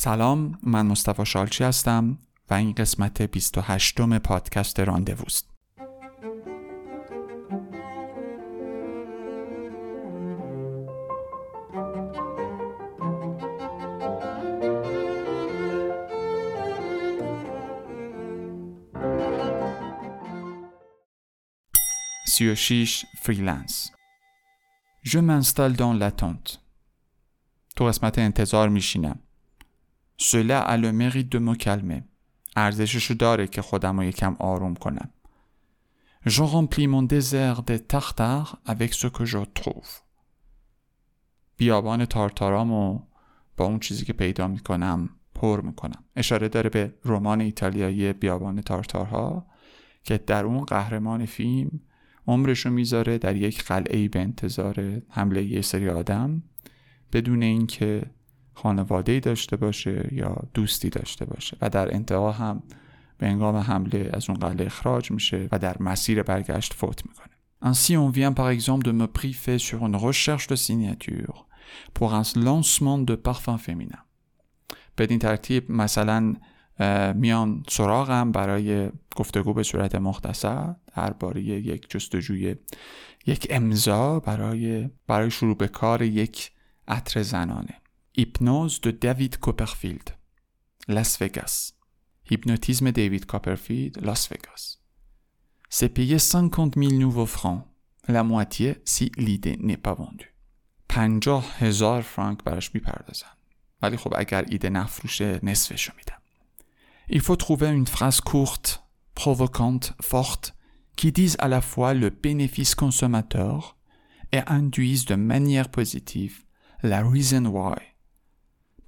سلام من مصطفی شالچی هستم و این قسمت 28 م پادکست راندووست سی فریلنس Je m'installe dans l'attente. تو قسمت انتظار میشینم. Cela a le mérite de me calmer. ارزششو داره که خودم رو یکم آروم کنم. Je remplis mon désert de tartare avec ce que je trouve. بیابان تارتارامو با اون چیزی که پیدا می‌کنم پر می‌کنم. اشاره داره به رمان ایتالیایی بیابان تارتارها که در اون قهرمان فیلم عمرش رو می‌ذاره در یک قلعه به انتظار حمله یه سری آدم بدون اینکه خانواده داشته باشه یا دوستی داشته باشه. و در انتها هم به انگام حمله از اون قلعه اخراج میشه و در مسیر برگشت فوت می‌کنه. Ainsi, on vient par exemple de me briefer sur une recherche de signature pour un lancement de parfum féminin. بدین ترتیب مثلا میان سراغم برای گفتگو به صورت مختصر درباره یک جستجوی یک امضا برای برای شروع به کار یک عطر زنانه. هیپنوز دو دیوید کوپرفیلد لاس وگاس هیپنوتیزم دیوید کوپرفیلد لاس وگاس C'est payé 50 000 nouveaux francs, la moitié si l'idée n'est pas vendue. 50 هزار فرانک براش میپردازن ولی خب اگر ایده نفروشه نصفشو میدم Il faut trouver une phrase courte, provocante, forte, qui dise à la fois le bénéfice consommateur et induise de manière positive la reason why.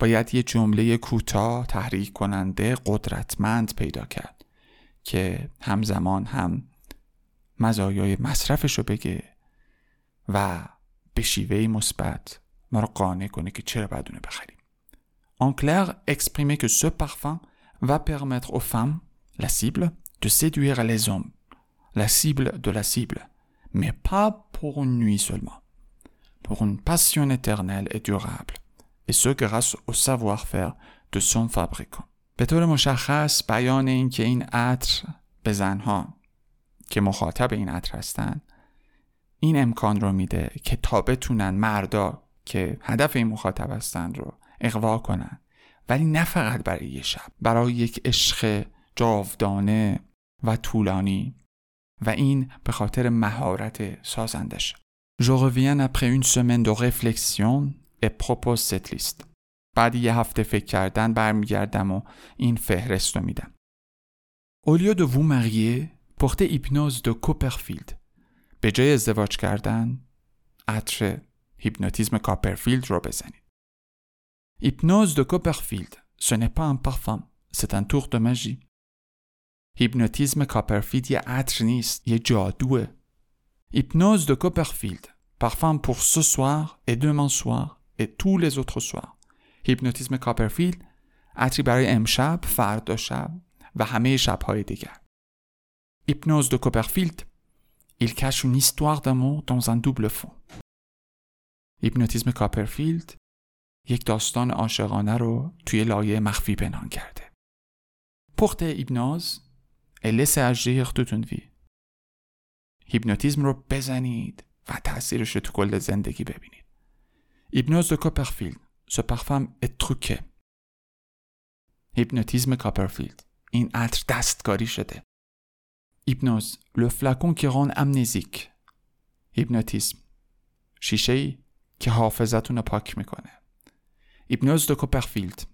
باید یه جمله کوتاه تحریک کننده قدرتمند پیدا کرد که همزمان هم مزایای مصرفش رو بگه و به شیوه مثبت ما رو قانع کنه که چرا باید اونو بخریم. En clair, exprimer que ce parfum va permettre aux femmes, la cible, de séduire les hommes, la cible de la cible, mais pas pour une nuit seulement, pour une passion éternelle et durable, et ce grâce au savoir-faire de son fabricant. به طور مشخص بیان این که این عطر به زنها که مخاطب این عطر هستن این امکان رو میده که تا بتونن مردا که هدف این مخاطب هستن رو اقوا کنن. ولی نه فقط برای یه شب برای یک عشق جاودانه و طولانی. و این به خاطر مهارت سازندش. Je reviens après une semaine de réflexion. Propose cette liste. بعد یه هفته فکر کردن برمیگردم و این فهرست رو میدم. Lieu de vous marier, portez hypnose de Copperfield. به جای ازدواج کردن عطر هیپنوتیزم کاپرفیلد رو بزنید. Hypnose de Copperfield, ce n'est pas un parfum, c'est un tour de magie. هیپنوتیزم کاپرفیلد یه عطر نیست یه جادوه Hypnose de Copperfield parfum pour ce soir et demain soir les autres soirs هیپنوتیزم کاپرفیلد عطری برای امشب فردا شب و همه شبهای دیگر Hypnose de Copperfield il cache une histoire d'amour dans un double fond هیپنوتیزم کاپرفیلد یک داستان عاشقانه رو توی لایه مخفی پنهان کرده. Portez Hypnose agir toute une vie. هیپنوتیزم رو بزنید و تاثیرش رو تو کل زندگی ببینید. Hypnose de Copperfield ce parfum est truqué. هیپنوتیزم کاپرفیلد این عطر دستکاری شده. Hypnose le flacon qui rend amnésique. هیپنوتیزم شیشه ای که حافظتون رو پاک می‌کنه. Hypnose de Copperfield.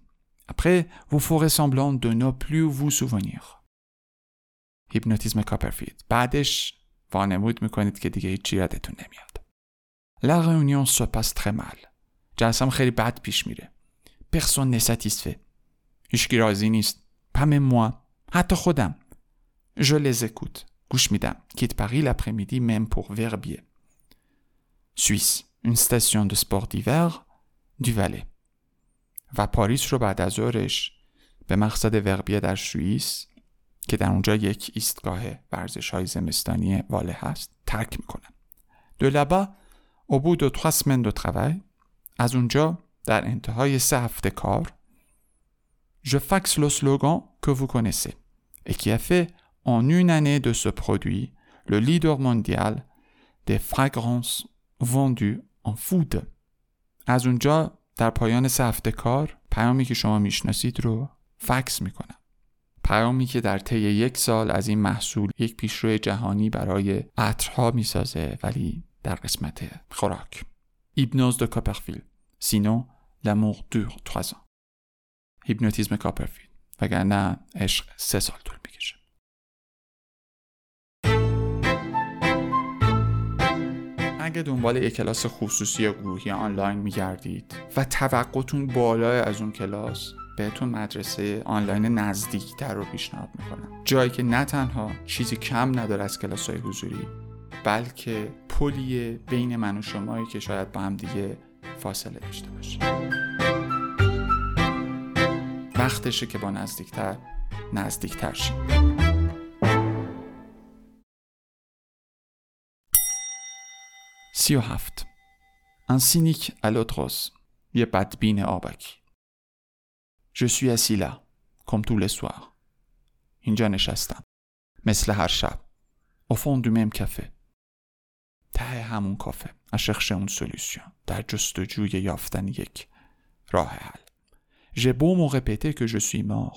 Après, vous ferez semblant de ne plus vous souvenir. هیپنوتیزم کاپرفیلد بعدش وانمود می‌کنید که دیگه هیچی یادتون نمیاد La réunion se passe très mal. جلسم خیلی بد پیش میره. Personne n'est satisfait. هیچکی راضی نیست. Pas même moi. حتی خودم. Je les écoute. گوش میدم. Quitte Paris l'après-midi même pour Verbier. Suisse. Une station de sport d'hiver du Valais. و پاریس رو بعد از ظهرش به مقصد وربیه در سوئیس که در اونجا یک ایستگاه ورزش های زمستانی واله هست ترک می‌کنن دو au bout de trois semaines de travail از اونجا در انتهای سه هفته کار je faxe le slogan que vous connaissez et qui a fait en une année de ce produit le leader mondial des fragrances vendues en food. از اونجا در پایان سه هفته کار پیامی که شما می‌شناسید رو فکس می‌کنم. پیامی که در طی یک سال از این محصول یک پیشرو جهانی برای عطرها می‌سازه ولی در قسمت خوراک. Hypnose de Copperfield sinon l'amour dure 3 ans. هیپنوتیزم کاپرفیلد وگرنه عشق سه سال طول می‌کشه اگه دنبال یک کلاس خصوصی یا گروهی آنلاین میگردید و توقعتون بالای از اون کلاس بهتون مدرسه آنلاین نزدیکتر رو پیشنهاد می‌کنم جایی که نه تنها چیزی کم نداره از کلاس های حضوری بلکه پلیه بین من و شمایی که شاید با هم دیگه فاصله داشته باشه وقتشه که با نزدیکتر نزدیکتر شیم سی و هفت à l'autre یه بدبین آبکی Je suis assis là, comme tous les soirs. اینجا نشستم. مثل هر شب. Au fond du même café. ته همون کافه À chercher une solution. در جستجوی یافتن یک راه حل. J'ai beau me répéter que j'suis mort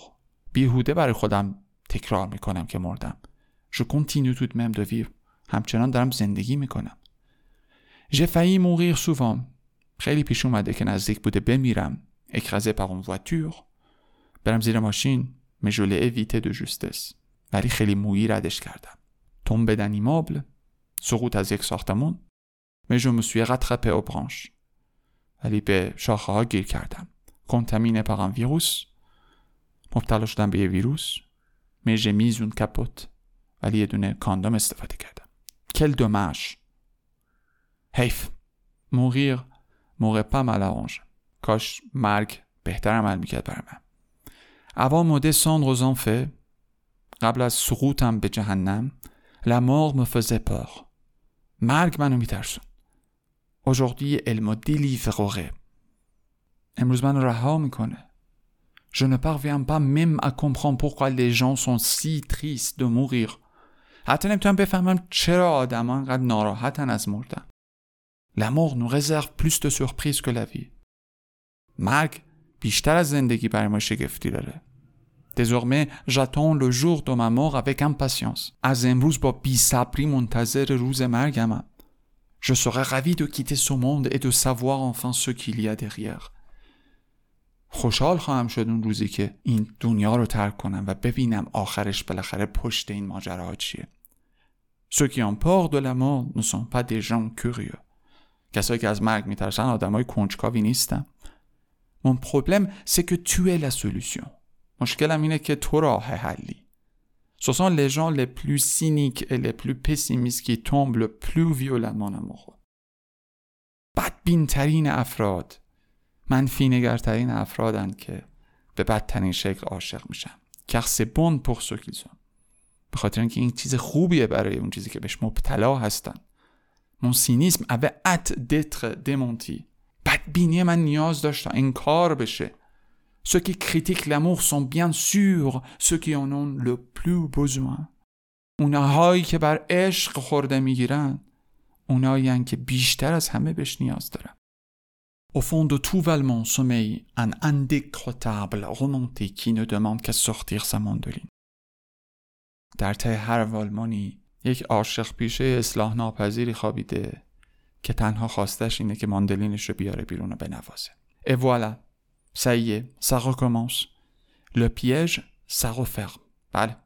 بیهوده برای خودم تکرار می‌کنم که مردم. Je continue tout de même de vivre همچنان دارم زندگی می‌کنم. J'ai failli mourir souvent خیلی پیش اومده که نزدیک بوده بمیرم. اکرازه پر اون واتور برم زیر ماشین. مجوله ویته دو جستس ولی خیلی مویی ردش کردم. تون بدنی مابل سقوط از یک ساختمون. me suis rattrapé aux branches. ولی به شاخه ها گیر کردم. contaminé par un virus مبتلا شدم به یه ویروس mais j'ai mis une capote ولی یه دونه کاندوم استفاده کردم quel dommage حیف mourir m'aurait pas mal کاش مرگ بهتر عمل می‌کرد برای من avant me descendre aux قبل از سقوطم به جهنم la mort me faisait peur مرگ منو میترسون اجوردی علم و دیلی فقوره امروز منو رها می‌کنه Je ne parviens pas même à comprendre pourquoi les gens sont si tristes de mourir. حتی نمی‌تونم بفهمم چرا آدم ها انقدر ناراحتن از مردن. L'amour nous réserve plus de surprises que la vie. مرگ بیشتر از زندگی برای ما شگفتی داره. Désormais, j'attends le jour de ma mort avec impatience. از امروز با بیصبری منتظر روز مرگمم. Je serais ravi de quitter ce monde et de savoir enfin ce qu'il y a derrière. خوشحال خواهم شد اون روزی که این دنیا رو ترک کنم و ببینم آخرش بالاخره پشت این ماجراها چیه Ceux qui ont peur de la mort ne sont pas des gens curieux. کسایی که از مرگ میترسن آدمای کنجکاوی نیستن. Mon problème c'est que tu es la solution. مشکلم اینه که تو راه حلی. Ce sont les gens les plus cyniques et les plus pessimistes qui tombent le plus violemment amoureux. بدبین ترین افراد منفی نگرترین افرادن که به بدترین شکل عاشق میشن. Car c'est bon pour ceux qu'ils sont. به خاطر اینکه این چیز خوبیه برای اون چیزی که بهش مبتلا هستن. Mon cynisme avait hâte d'être démenti. بدبینی من نیاز داشت انکار بشه. Ceux qui critiquent l'amour sont bien sûr ceux qui en ont le plus besoin اونهایی که بر عشق خورده می‌گیرن اونایی که بیشتر از همه بهش نیاز دارن Au fond de tout Valmont sommeille un indécrottable romantique qui ne demande qu'à sortir sa mandoline. در ته هر والمانی یک عاشق پیشه اصلاح ناپذیری خوابیده که تنها خواستش اینه که ماندلینش رو بیاره بیرون و بنوازه. Et voilà, ça y est, ça recommence. Le piège, ça referme. بله.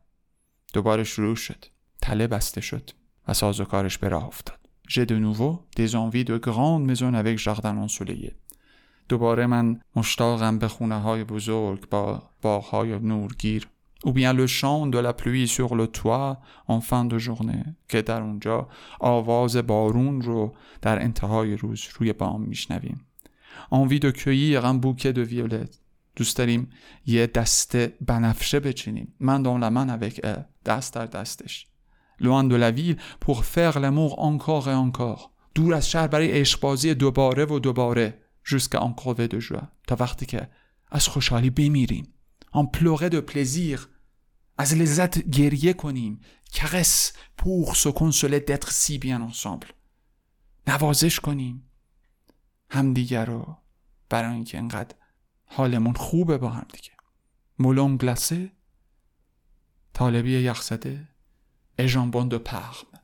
دوباره شروع شد. تله بسته شد و سازوکارش به راه افتاد. j'ai de nouveau des envies de grandes maisons avec jardin ensoleillé. دوباره من مشتاقم به خونه های بزرگ با باغهای نورگیر ou bien le chant de la pluie sur le toit en fin de journée که در اونجا آواز بارون رو در انتهای روز روی بام میشنویم envie de cueillir un bouquet de violettes دوست داریم یه دسته بنفشه بچینیم من dans la main avec elle دست در دستش loin de la ville pour faire l'amour encore et encore دور از شهر برای عشقبازی دوباره و دوباره jusqu'à en crever de joie تا وقتی که از خوشحالی بمیریم en pleurer de plaisir از لذت گریه کنیم کرس pour se consoler d'être si bien ensemble نوازش کنیم همدیگر رو برای اینکه انقدر حالمون خوبه با هم دیگه. مولون گلاسه طالبی یخزده اژامبون دو پرم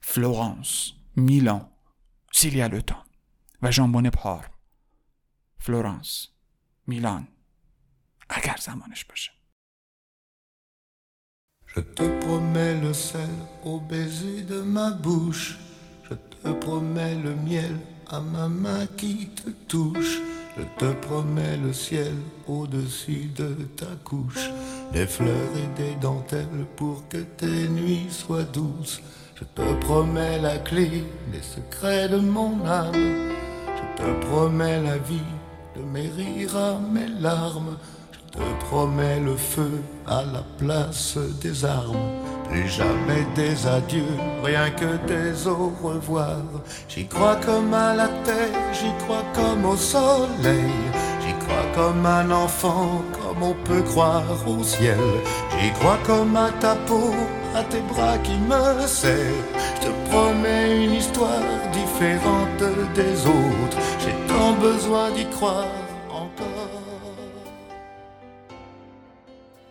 فلورانس میلان سیلیا لوتان و ژامبون پارم. فلورانس میلان اگر زمانش باشه. Je te promets le sel au baiser de ma bouche. Je te promets le miel à ma main qui te touche. Je te promets le ciel au-dessus de ta couche. Des fleurs et des dentelles pour que tes nuits soient douces. Je te promets la clé des secrets de mon âme. Je te promets la vie de mes rires à mes larmes. Je te promets le feu à la place des armes. Plus jamais des adieux, rien que des au revoir. J'y crois comme à la terre, j'y crois comme au soleil. J'y crois comme un enfant, comme on peut croire au ciel. J'y crois comme à ta peau, à tes bras qui me serrent. Je te promets une histoire différente des autres. J'ai tant besoin d'y croire